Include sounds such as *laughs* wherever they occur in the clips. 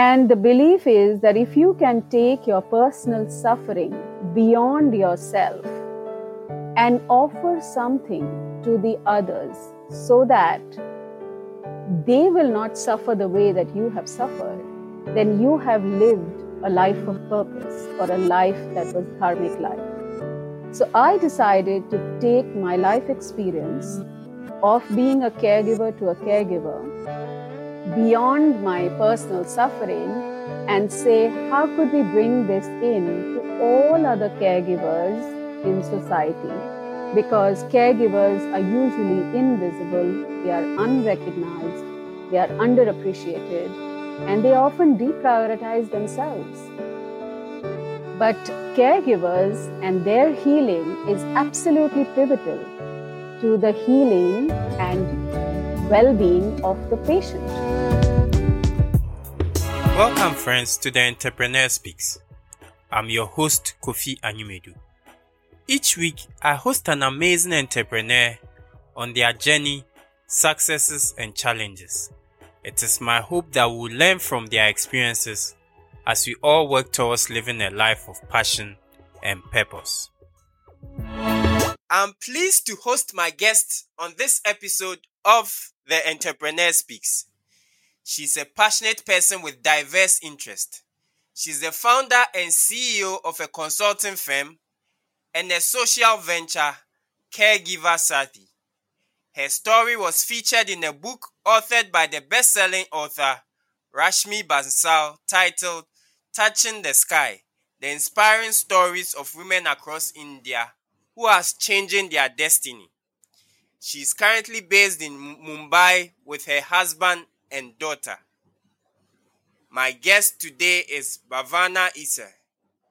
And the belief is that if you can take your personal suffering beyond yourself and offer something to the others so that they will not suffer the way that you have suffered, then you have lived a life of purpose or a life that was dharmic life. So I decided to take my life experience of being a caregiver to a caregiver beyond my personal suffering and say, how could we bring this in to all other caregivers in society? Because caregivers are usually invisible, they are unrecognized, they are underappreciated, and they often deprioritize themselves. But caregivers and their healing is absolutely pivotal to the healing and well being of the patient. Welcome, friends, to the Entrepreneur Speaks. I'm your host, Kofi Anyumedu. Each week, I host an amazing entrepreneur on their journey, successes, and challenges. It is my hope that we'll learn from their experiences as we all work towards living a life of passion and purpose. I'm pleased to host my guest on this episode of The Entrepreneur Speaks. She's a passionate person with diverse interests. She's the founder and CEO of a consulting firm and a social venture, Caregiver Saathi. Her story was featured in a book authored by the best selling author Rashmi Bansal titled Touching the Sky The Inspiring Stories of Women Across India Who Are Changing Their Destiny. She is currently based in Mumbai with her husband and daughter. My guest today is Bhavana Issar,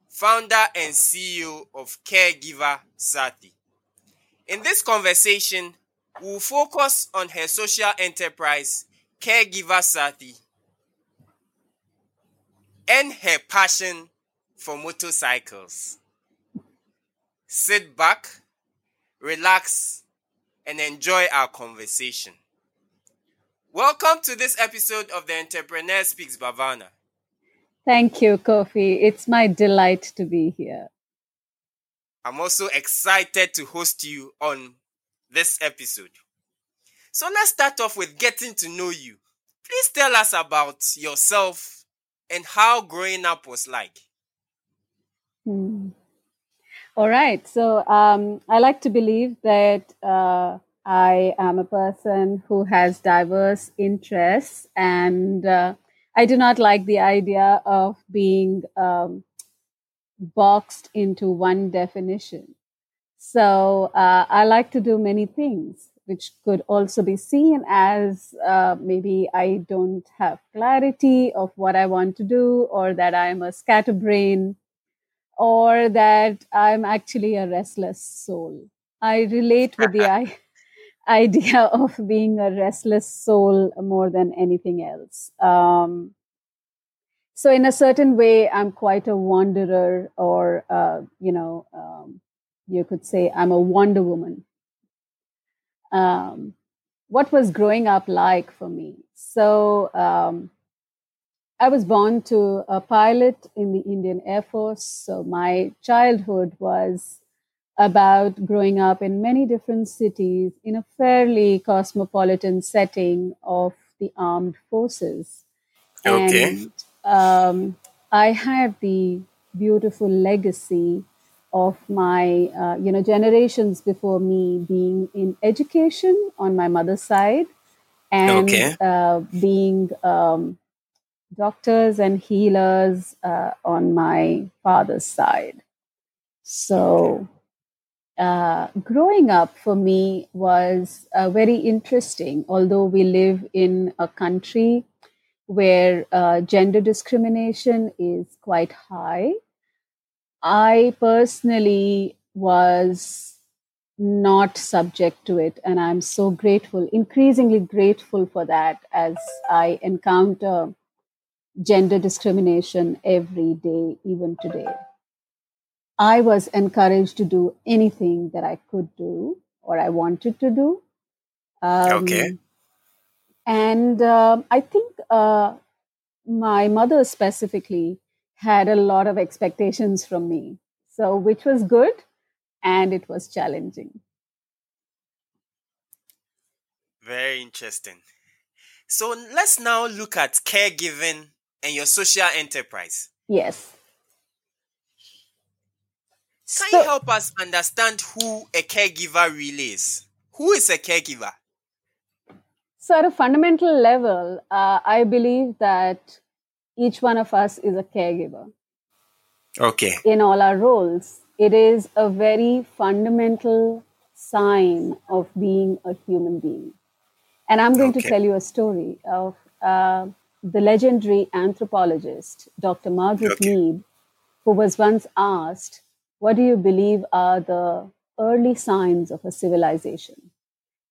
founder and CEO of Caregiver Saathi. In this conversation, we'll focus on her social enterprise, Caregiver Saathi, and her passion for motorcycles. Sit back, relax, and enjoy our conversation. Welcome to this episode of the Entrepreneur Speaks Bhavana. Thank you, Kofi. It's my delight to be here. I'm also excited to host you on this episode. So let's start off with getting to know you. Please tell us about yourself and how growing up was like. Hmm. All right. So um, I like to believe that uh, I am a person who has diverse interests, and uh, I do not like the idea of being um, boxed into one definition. So uh, I like to do many things, which could also be seen as uh, maybe I don't have clarity of what I want to do, or that I'm a scatterbrain, or that I'm actually a restless soul. I relate with the *laughs* *laughs* idea of being a restless soul more than anything else. Um, so, in a certain way, I'm quite a wanderer, or uh, you know. Um, you could say I'm a Wonder Woman. Um, what was growing up like for me? So um, I was born to a pilot in the Indian Air Force. So my childhood was about growing up in many different cities in a fairly cosmopolitan setting of the armed forces. Okay. And um, I have the beautiful legacy of my uh, you know generations before me being in education on my mother's side and Okay. uh, being um, doctors and healers uh, on my father's side. So uh, growing up for me was uh, very interesting. Although we live in a country where uh, gender discrimination is quite high I personally was not subject to it, and I'm so grateful, increasingly grateful for that as I encounter gender discrimination every day, even today. I was encouraged to do anything that I could do or I wanted to do. Um, Okay. And um I think uh, my mother specifically had a lot of expectations from me. So, which was good and it was challenging. Very interesting. So, let's now look at caregiving and your social enterprise. Yes. Can so, you help us understand who a caregiver really is? Who is a caregiver? So, at a fundamental level, uh, I believe that each one of us is a caregiver. Okay. In all our roles, it is a very fundamental sign of being a human being. And I'm going okay. to tell you a story of uh, the legendary anthropologist, Dr. Margaret okay. Mead, who was once asked, What do you believe are the early signs of a civilization?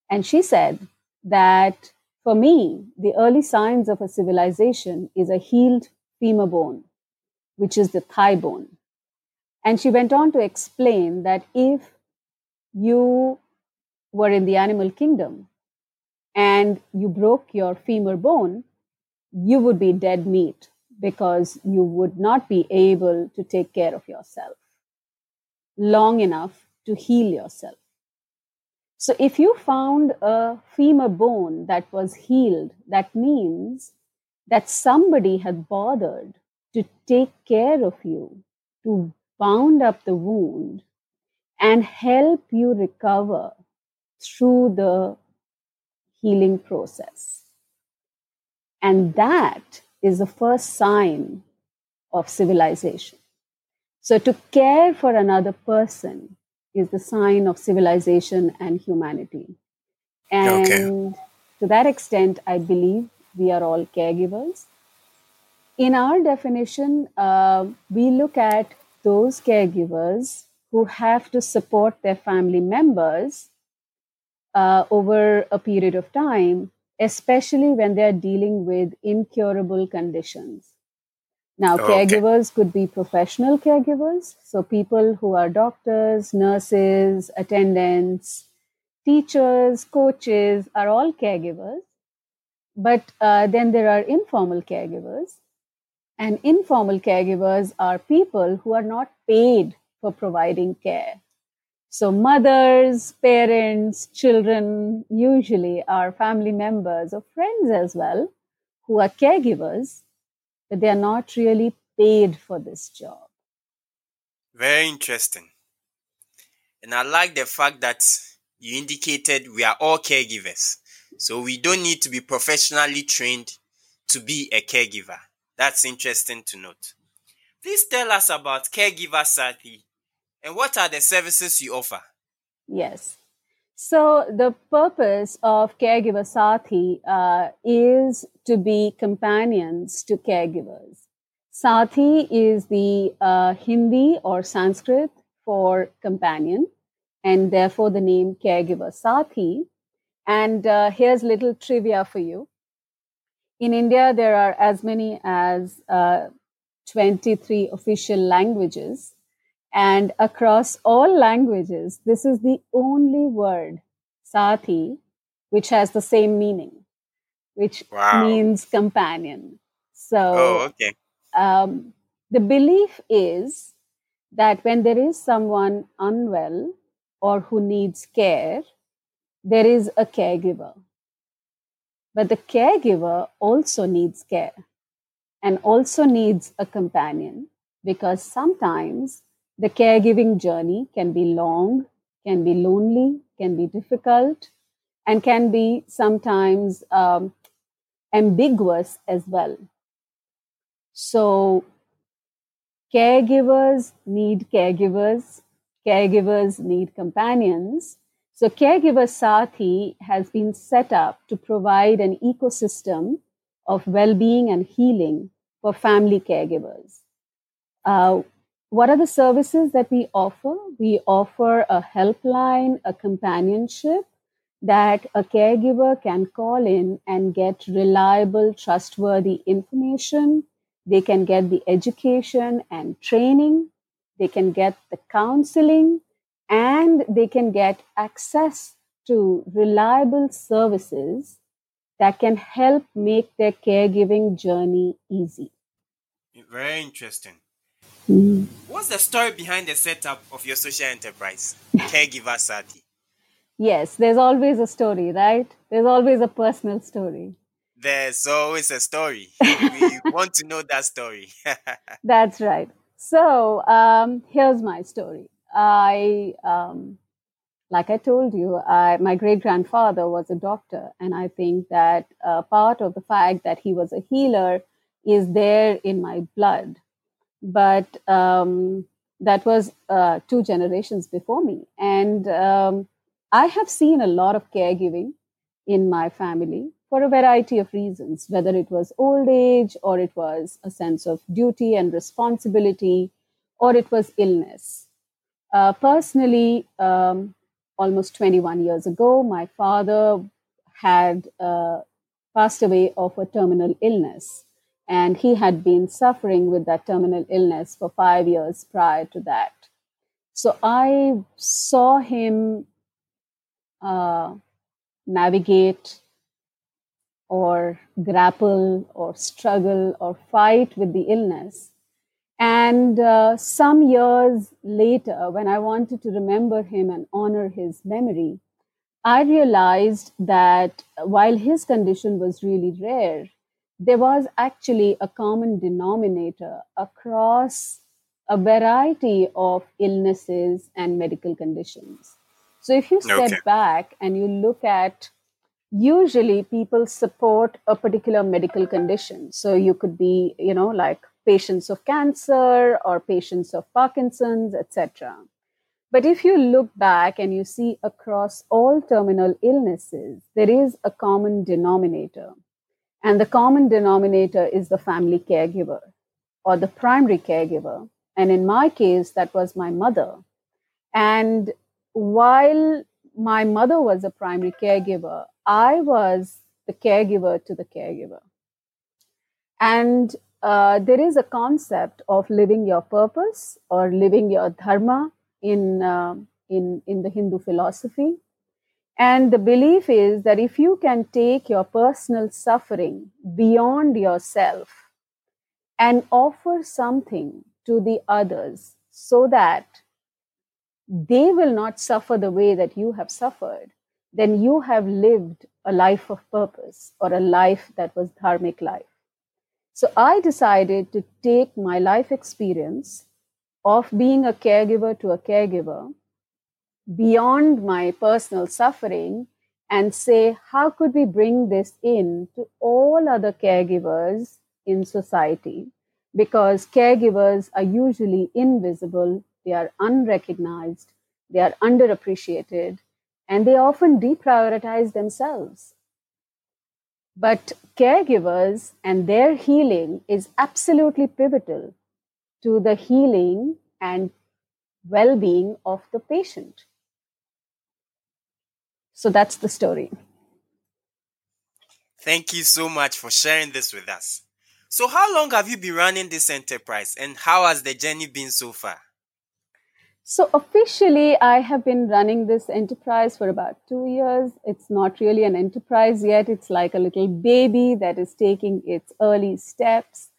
And she said, that for me, the early signs of a civilization is a healed femur bone, which is the thigh bone. And she went on to explain that if you were in the animal kingdom and you broke your femur bone, you would be dead meat because you would not be able to take care of yourself long enough to heal yourself. So if you found a femur bone that was healed, that means that somebody had bothered to take care of you, to bound up the wound and help you recover through the healing process. And that is the first sign of civilization. So to care for another person is the sign of civilization and humanity. And okay. to that extent, I believe we are all caregivers. In our definition, uh, we look at those caregivers who have to support their family members uh, over a period of time, especially when they're dealing with incurable conditions. Now, oh, caregivers could be professional caregivers, so people who are doctors, nurses, attendants, teachers, coaches are all caregivers. But uh, then there are informal caregivers, and informal caregivers are people who are not paid for providing care. So, mothers, parents, children usually are family members or friends as well who are caregivers but they are not really paid for this job. Very interesting. And I like the fact that you indicated we are all caregivers. So we don't need to be professionally trained to be a caregiver. That's interesting to note. Please tell us about Caregiver Saathi and what are the services you offer? Yes. So, the purpose of Caregiver Saathi uh, is to be companions to caregivers. Saathi is the uh, Hindi or Sanskrit for companion, and therefore the name Caregiver Saathi. And uh, here's little trivia for you. In India, there are as many as uh, 23 official languages and across all languages, this is the only word, saathi, which has the same meaning, which wow. means companion. So, oh, okay. um, the belief is that when there is someone unwell or who needs care, there is a caregiver. But the caregiver also needs care and also needs a companion because sometimes the caregiving journey can be long, can be lonely, can be difficult, and can be sometimes um, ambiguous as well. So, caregivers need caregivers, caregivers need companions. So, Caregiver Saathi has been set up to provide an ecosystem of well being and healing for family caregivers. Uh, what are the services that we offer? We offer a helpline, a companionship that a caregiver can call in and get reliable, trustworthy information. They can get the education and training. They can get the counseling and they can get access to reliable services that can help make their caregiving journey easy. Very interesting. Mm. What's the story behind the setup of your social enterprise, Caregiver Saathi? *laughs* Yes, there's always a story, right? There's always a personal story. There's always a story. *laughs* we want to know that story. *laughs* That's right. So um, here's my story. I, um, like I told you, I, my great grandfather was a doctor, and I think that uh, part of the fact that he was a healer is there in my blood. But um, that was uh, two generations before me, and um, I have seen a lot of caregiving in my family for a variety of reasons, whether it was old age or it was a sense of duty and responsibility or it was illness. Uh, personally, um, almost 21 years ago, my father had uh, passed away of a terminal illness, and he had been suffering with that terminal illness for five years prior to that. So I saw him uh, navigate or grapple or struggle or fight with the illness. And uh, some years later, when I wanted to remember him and honor his memory, I realized that while his condition was really rare, there was actually a common denominator across a variety of illnesses and medical conditions. So if you step okay. back and you look at usually people support a particular medical condition so you could be you know like patients of cancer or patients of parkinson's etc but if you look back and you see across all terminal illnesses there is a common denominator and the common denominator is the family caregiver or the primary caregiver and in my case that was my mother and while my mother was a primary caregiver I was the caregiver to the caregiver. And uh, there is a concept of living your purpose or living your dharma in, uh, in, in the Hindu philosophy. And the belief is that if you can take your personal suffering beyond yourself and offer something to the others so that they will not suffer the way that you have suffered, then you have lived a life of purpose or a life that was dharmic life. So I decided to take my life experience of being a caregiver to a caregiver beyond my personal suffering and say, how could we bring this in to all other caregivers in society? Because caregivers are usually invisible, they are unrecognized, they are underappreciated, and they often deprioritize themselves. But caregivers and their healing is absolutely pivotal to the healing and well being of the patient. So that's the story. Thank you so much for sharing this with us. So, how long have you been running this enterprise and how has the journey been so far? So, officially, I have been running this enterprise for about two years. It's not really an enterprise yet. It's like a little baby that is taking its early steps.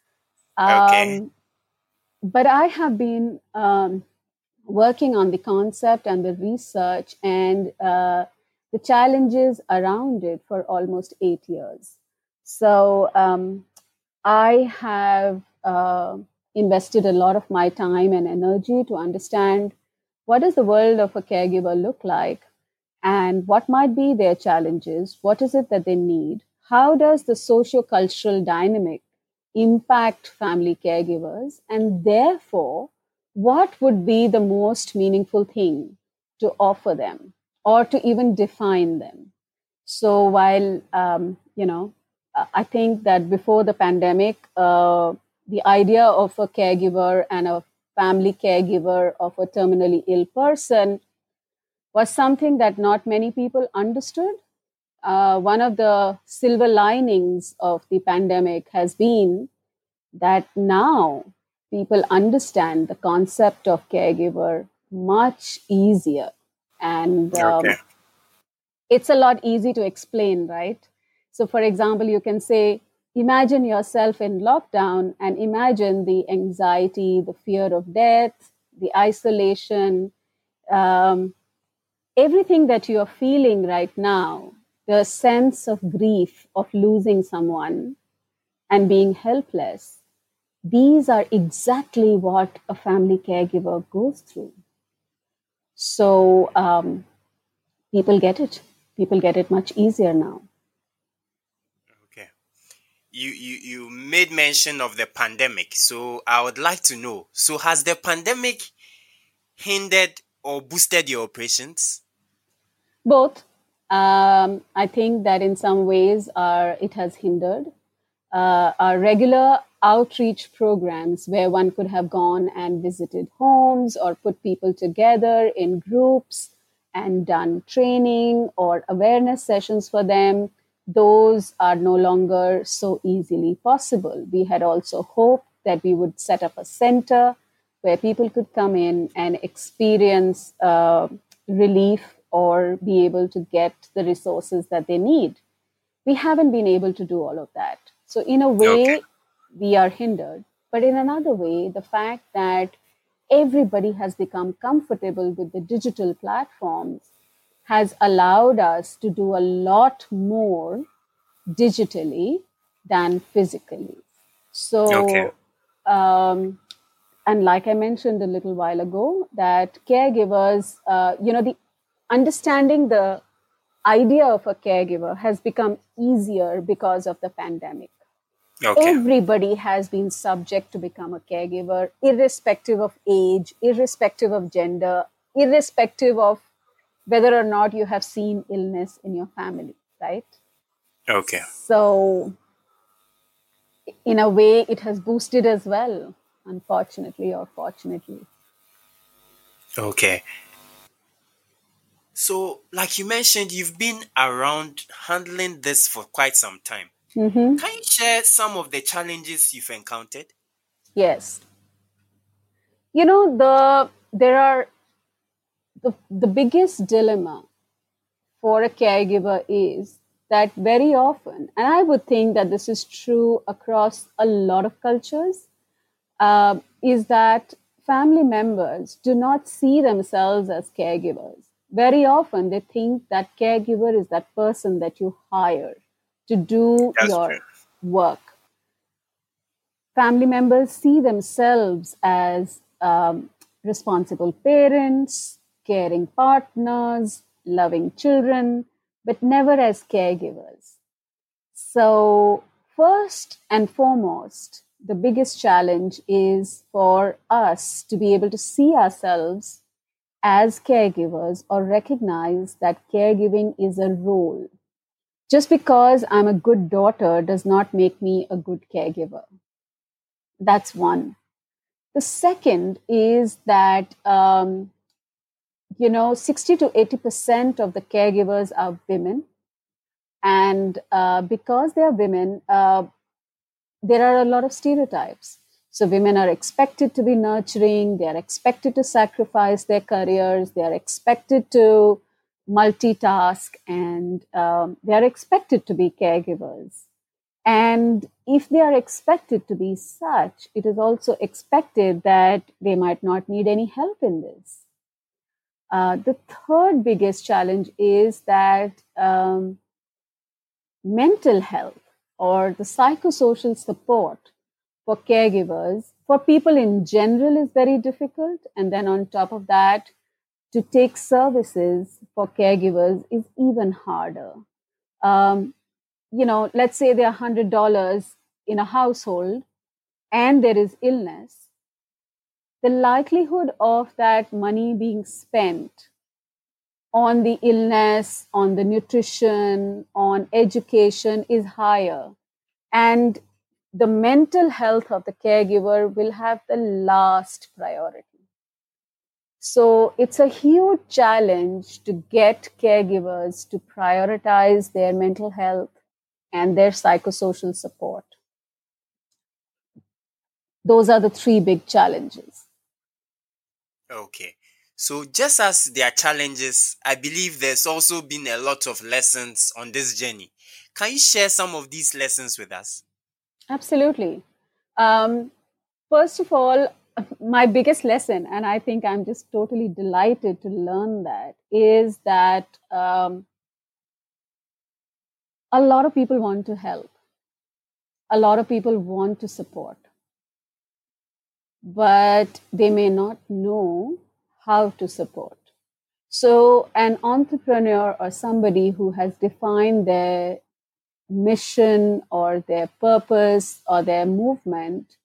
Okay. Um, but I have been um, working on the concept and the research and uh, the challenges around it for almost eight years. So, um, I have uh, invested a lot of my time and energy to understand what does the world of a caregiver look like? And what might be their challenges? What is it that they need? How does the socio-cultural dynamic impact family caregivers? And therefore, what would be the most meaningful thing to offer them or to even define them? So while, um, you know, I think that before the pandemic, uh, the idea of a caregiver and a family caregiver of a terminally ill person was something that not many people understood. Uh, one of the silver linings of the pandemic has been that now people understand the concept of caregiver much easier. And um, okay. it's a lot easy to explain, right? So, for example, you can say, imagine yourself in lockdown and imagine the anxiety, the fear of death, the isolation, um, everything that you are feeling right now, the sense of grief of losing someone and being helpless, these are exactly what a family caregiver goes through. So um, people get it. People get it much easier now. Okay. You, you you made mention of the pandemic, so I would like to know. So has the pandemic hindered or boosted your operations? Both. Um, I think that in some ways, uh, it has hindered. Uh, our regular outreach programs where one could have gone and visited homes or put people together in groups and done training or awareness sessions for them, those are no longer so easily possible. We had also hoped that we would set up a center where people could come in and experience uh, relief or be able to get the resources that they need. We haven't been able to do all of that. So, in a way, okay. We are hindered. But in another way, the fact that everybody has become comfortable with the digital platforms has allowed us to do a lot more digitally than physically. So, okay. um, and like I mentioned a little while ago, that caregivers, uh, you know, the understanding the idea of a caregiver has become easier because of the pandemic. Okay. Everybody has been subject to become a caregiver, irrespective of age, irrespective of gender, irrespective of whether or not you have seen illness in your family, right? Okay. So, in a way, it has boosted as well unfortunately or fortunately. Okay. So, like you mentioned, you've been around handling this for quite some time. Mm-hmm. Can you share some of the challenges you've encountered? Yes. You know, the there are the, the biggest dilemma for a caregiver is that very often, and I would think that this is true across a lot of cultures, uh, is that family members do not see themselves as caregivers. Very often, they think that caregiver is that person that you hire to do That's your true. work. Family members see themselves as um, responsible parents, caring partners, loving children, but never as caregivers. So, first and foremost, the biggest challenge is for us to be able to see ourselves as caregivers or recognize that caregiving is a role. Just because I'm a good daughter does not make me a good caregiver. That's one. The second is that, um, you know, 60 to 80% of the caregivers are women. And uh, because they are women, uh, there are a lot of stereotypes. So women are expected to be nurturing, they are expected to sacrifice their careers, they are expected to multitask, and um, they are expected to be caregivers. And if they are expected to be such, it is also expected that they might not need any help in this. Uh, the third biggest challenge is that um, mental health or the psychosocial support for caregivers for people in general is very difficult. And then on top of that, to take services for caregivers is even harder. Um, you know, let's say there are $100 in a household and there is illness. The likelihood of that money being spent on the illness, on the nutrition, on education is higher. And the mental health of the caregiver will have the last priority. So it's a huge challenge to get caregivers to prioritize their mental health and their psychosocial support. Those are the three big challenges. Okay. So, just as there are challenges, I believe there's also been a lot of lessons on this journey. Can you share some of these lessons with us? Absolutely. Um, first of all, my biggest lesson, and I think I'm just totally delighted to learn that, is that um, a lot of people want to help. A lot of people want to support, but they may not know how to support. So, an entrepreneur or somebody who has defined their mission or their purpose or their movement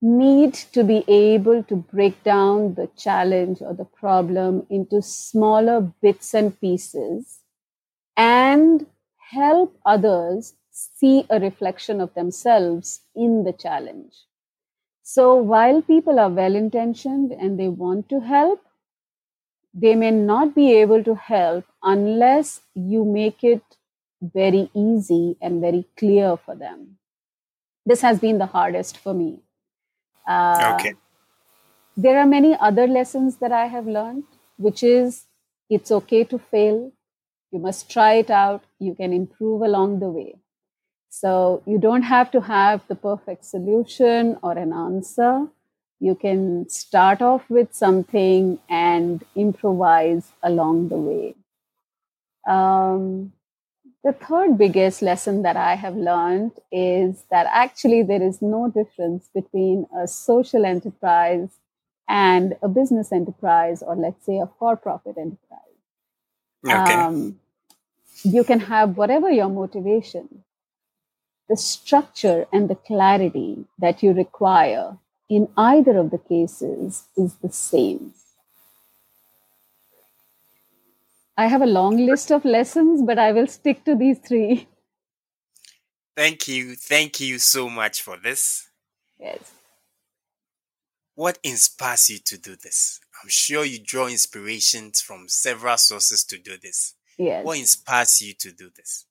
need to be able to break down the challenge or the problem into smaller bits and pieces and help others see a reflection of themselves in the challenge. So while people are well intentioned and they want to help, they may not be able to help unless you make it very easy and very clear for them. This has been the hardest for me. Uh, okay. There are many other lessons that I have learned, which is it's okay to fail. You must try it out. You can improve along the way. So you don't have to have the perfect solution or an answer. You can start off with something and improvise along the way. Um, the third biggest lesson that I have learned is that actually there is no difference between a social enterprise and a business enterprise, or let's say a for profit enterprise. Okay. Um, you can have whatever your motivation, the structure and the clarity that you require in either of the cases is the same. I have a long list of lessons, but I will stick to these three. Thank you. Thank you so much for this. Yes. What inspires you to do this? I'm sure you draw inspirations from several sources to do this. Yes. What inspires you to do this?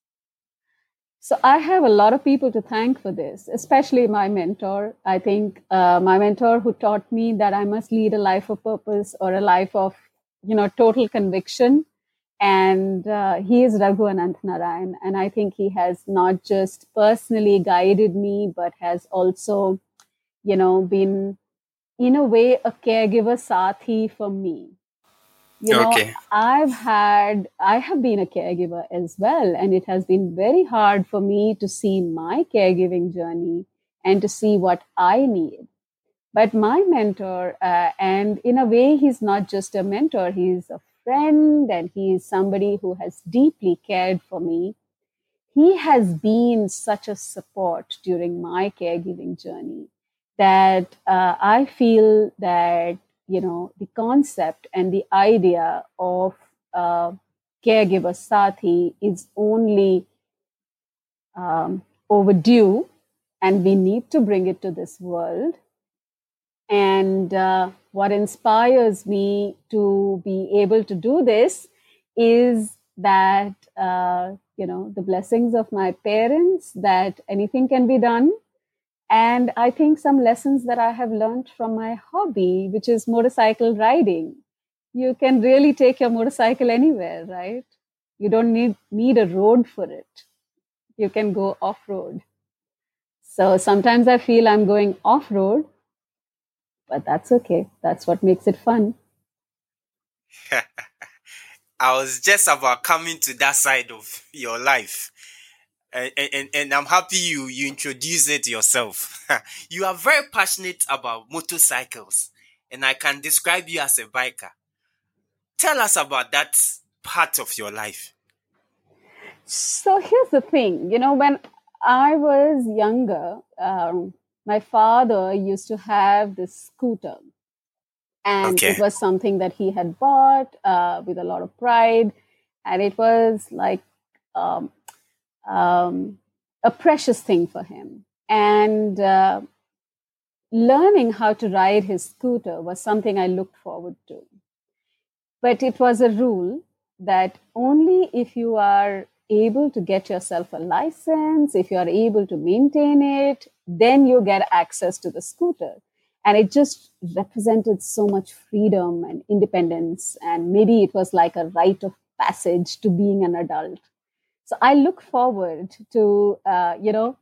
So I have a lot of people to thank for this, especially my mentor. I think uh, my mentor who taught me that I must lead a life of purpose or a life of, you know, total conviction and uh, he is Raghu Anantanarayan. And I think he has not just personally guided me, but has also, you know, been in a way a caregiver saathi for me. You know, okay. I've had, I have been a caregiver as well, and it has been very hard for me to see my caregiving journey and to see what I need. But my mentor, uh, and in a way, he's not just a mentor, he's a friend and he is somebody who has deeply cared for me. He has been such a support during my caregiving journey that uh, I feel that, you know, the concept and the idea of uh, caregiver Saathi is only um, overdue and we need to bring it to this world. And uh, what inspires me to be able to do this is that, uh, you know, the blessings of my parents, that anything can be done. And I think some lessons that I have learned from my hobby, which is motorcycle riding. You can really take your motorcycle anywhere, right? You don't need, need a road for it. You can go off road. So sometimes I feel I'm going off road but that's okay. That's what makes it fun. *laughs* I was just about coming to that side of your life. And, and, and I'm happy you, you introduced it yourself. *laughs* you are very passionate about motorcycles, and I can describe you as a biker. Tell us about that part of your life. So here's the thing you know, when I was younger, um, my father used to have this scooter and okay. it was something that he had bought uh, with a lot of pride and it was like um, um, a precious thing for him and uh, learning how to ride his scooter was something i looked forward to but it was a rule that only if you are able to get yourself a license, if you are able to maintain it, then you get access to the scooter. And it just represented so much freedom and independence. And maybe it was like a rite of passage to being an adult. So I look forward to, uh, you know,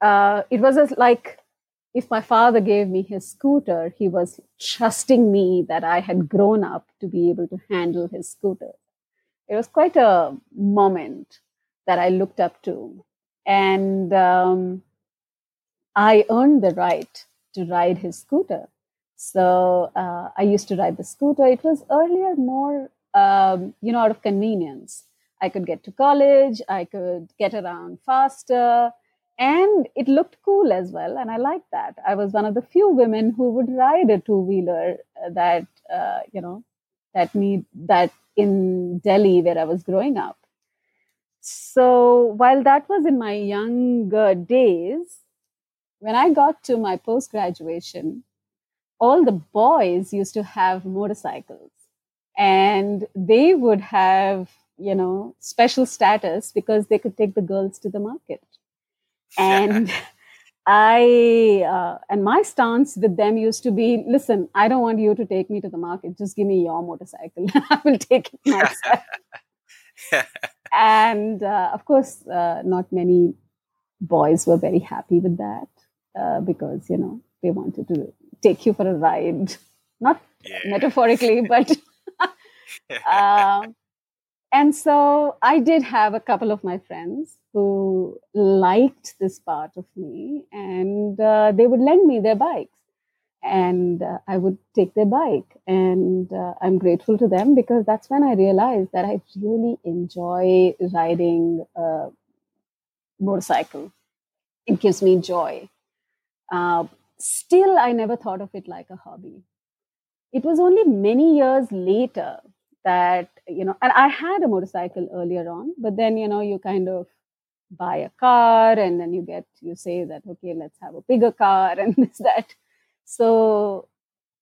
uh, it was like if my father gave me his scooter, he was trusting me that I had grown up to be able to handle his scooter. It was quite a moment that I looked up to. And um, I earned the right to ride his scooter. So uh, I used to ride the scooter. It was earlier more, um, you know, out of convenience. I could get to college, I could get around faster, and it looked cool as well. And I liked that. I was one of the few women who would ride a two wheeler that, uh, you know, that need that in Delhi where I was growing up. So while that was in my younger days, when I got to my post graduation, all the boys used to have motorcycles. And they would have you know special status because they could take the girls to the market. *laughs* And i uh, and my stance with them used to be listen i don't want you to take me to the market. Just give me your motorcycle. *laughs* I will take it myself. *laughs* And uh, of course uh, not many boys were very happy with that uh, because you know they wanted to take you for a ride. Not yeah. metaphorically but *laughs* um, and so I did have a couple of my friends who liked this part of me, and uh, they would lend me their bikes. And uh, I would take their bike. And uh, I'm grateful to them because that's when I realized that I really enjoy riding a motorcycle. It gives me joy. Uh, still, I never thought of it like a hobby. It was only many years later that you know and i had a motorcycle earlier on but then you know you kind of buy a car and then you get you say that okay let's have a bigger car *laughs* and this that. So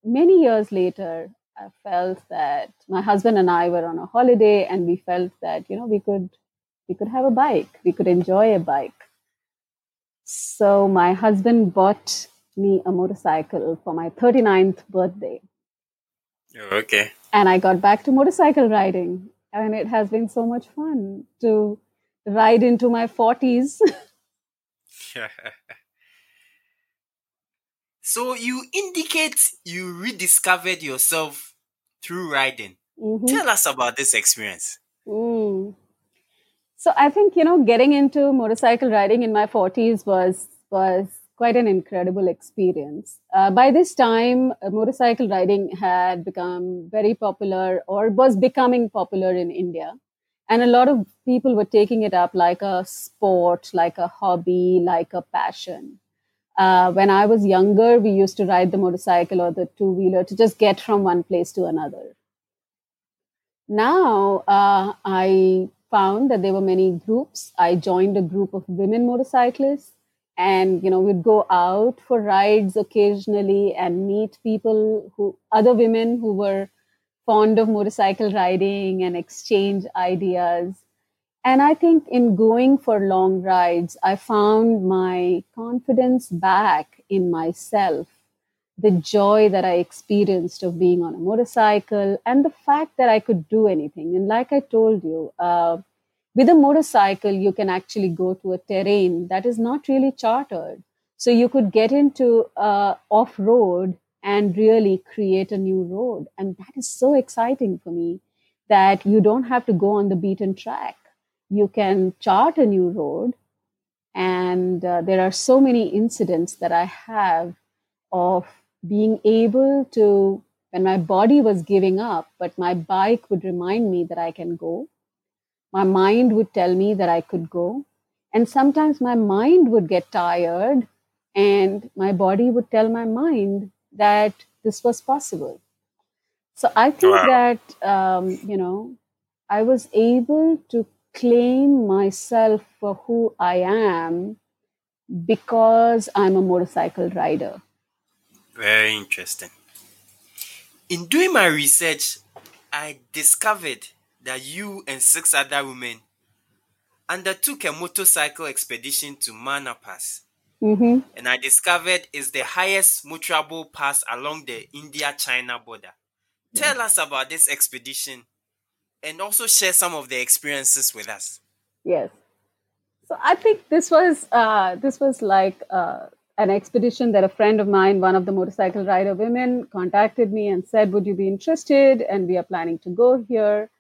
many years later i felt that my husband and i were on a holiday and we felt that you know we could we could have a bike we could enjoy a bike. So my husband bought me a motorcycle for my 39th birthday. Oh, okay and I got back to motorcycle riding. And it has been so much fun to ride into my 40s. *laughs* *laughs* so you indicate you rediscovered yourself through riding. Mm-hmm. Tell us about this experience. Mm. So I think you know getting into motorcycle riding in my 40s was was quite an incredible experience. Uh, by this time, motorcycle riding had become very popular or was becoming popular in India. And a lot of people were taking it up like a sport, like a hobby, like a passion. Uh, when I was younger, we used to ride the motorcycle or the two wheeler to just get from one place to another. Now, uh, I found that there were many groups. I joined a group of women motorcyclists and you know we'd go out for rides occasionally and meet people who other women who were fond of motorcycle riding and exchange ideas. And i think in going for long rides i found my confidence back in myself. The joy that i experienced of being on a motorcycle and the fact that i could do anything. And like i told you uh, with a motorcycle, you can actually go to a terrain that is not really chartered. So you could get into uh, off road and really create a new road. And that is so exciting for me that you don't have to go on the beaten track. You can chart a new road. And uh, there are so many incidents that I have of being able to, when my body was giving up, but my bike would remind me that I can go my mind would tell me that I could go. And sometimes my mind would get tired, and my body would tell my mind that this was possible. So I think wow. that, um, you know, I was able to claim myself for who I am because I'm a motorcycle rider. Very interesting. In doing my research, I discovered that you and six other women undertook a motorcycle expedition to Mana Pass. Mm-hmm. And I discovered it's the highest motorable pass along the India China border. Tell us about this expedition and also share some of the experiences with us. Yes. So I think this was uh, this was like uh, an expedition that a friend of mine, one of the motorcycle rider women, contacted me and said, "Would you be interested?" And we are planning to go here.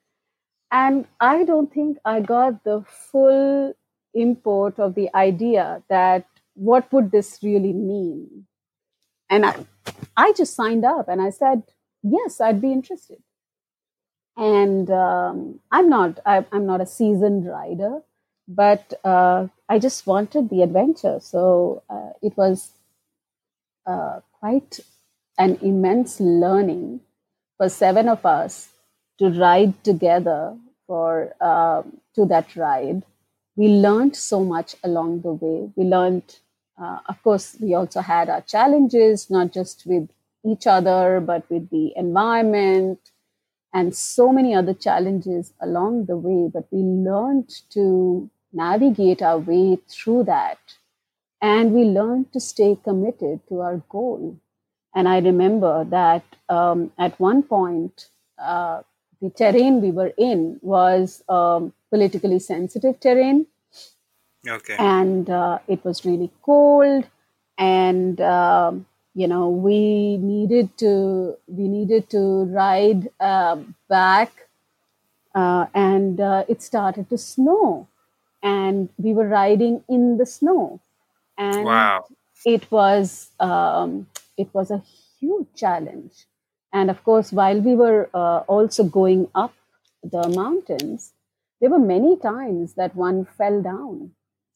And I don't think I got the full import of the idea that what would this really mean. And I, I just signed up and I said, yes, I'd be interested. And um, I'm not I, I'm not a seasoned rider, but uh, I just wanted the adventure. So uh, it was uh, quite an immense learning for seven of us to ride together for um, to that ride. We learned so much along the way. We learned, uh, of course, we also had our challenges, not just with each other, but with the environment and so many other challenges along the way. But we learned to navigate our way through that. And we learned to stay committed to our goal. And I remember that um, at one point, uh, the terrain we were in was um, politically sensitive terrain. Okay. And uh, it was really cold. And um, you know we needed to we needed to ride uh, back uh, and uh, it started to snow and we were riding in the snow and Wow. it was um, it was a huge challenge and of course while we were uh, also going up the mountains there were many times that one fell down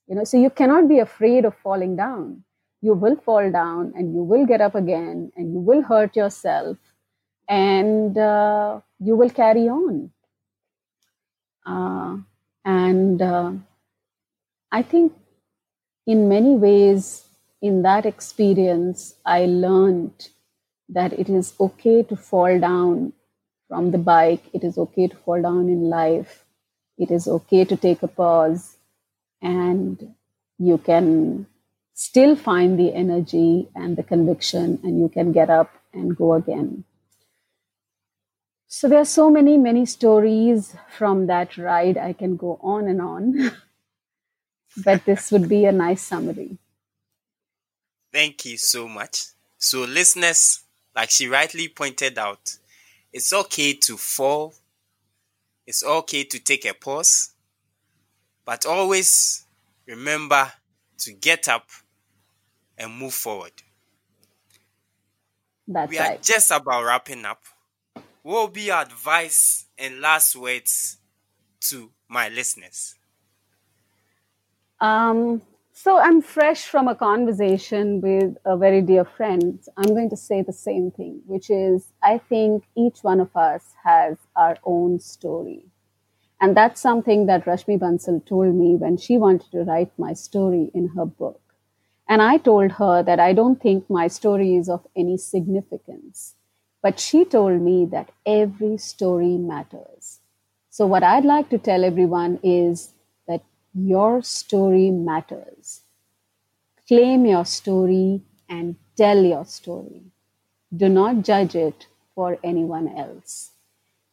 you know so you cannot be afraid of falling down you will fall down and you will get up again and you will hurt yourself and uh, you will carry on. Uh, and uh, I think in many ways, in that experience, I learned that it is okay to fall down from the bike, it is okay to fall down in life, it is okay to take a pause, and you can still find the energy and the conviction, and you can get up and go again. So there are so many, many stories from that ride. I can go on and on, *laughs* but this would be a nice summary. Thank you so much. So, listeners, like she rightly pointed out, it's okay to fall, it's okay to take a pause, but always remember to get up and move forward. That's We are right. just about wrapping up. What will be your advice and last words to my listeners? Um, so I'm fresh from a conversation with a very dear friend. I'm going to say the same thing, which is I think each one of us has our own story. And that's something that Rashmi Bansal told me when she wanted to write my story in her book. And I told her that I don't think my story is of any significance. But she told me that every story matters. So, what I'd like to tell everyone is your story matters. Claim your story and tell your story. Do not judge it for anyone else.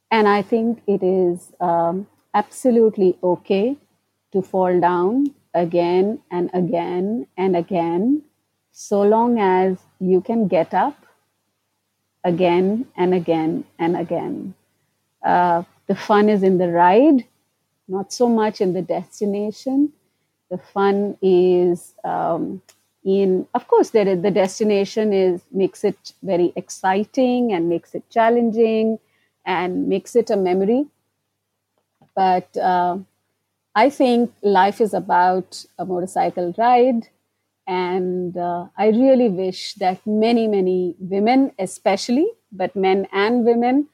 And I think it is um, absolutely okay to fall down again and again and again, so long as you can get up again and again and again. Uh, the fun is in the ride, not so much in the destination. The fun is um, in, of course, there the destination is makes it very exciting and makes it challenging and makes it a memory. But uh, I think life is about a motorcycle ride. And uh, I really wish that many, many women, especially, but men and women,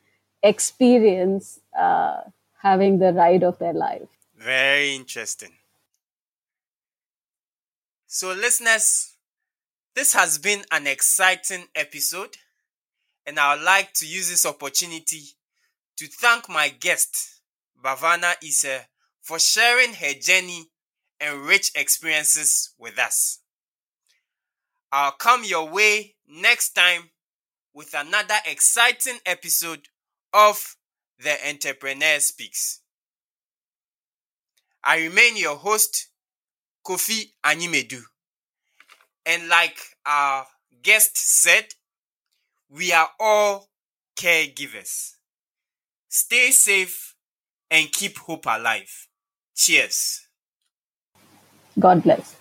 experience uh, having the ride of their life. Very interesting. So, listeners, this has been an exciting episode, and I would like to use this opportunity to thank my guest, Bhavana Issar, for sharing her journey and rich experiences with us. I'll come your way next time with another exciting episode of The Entrepreneur Speaks. I remain your host, Kofi Animedu. And like our guest said, we are all caregivers. Stay safe and keep hope alive. Cheers. God bless.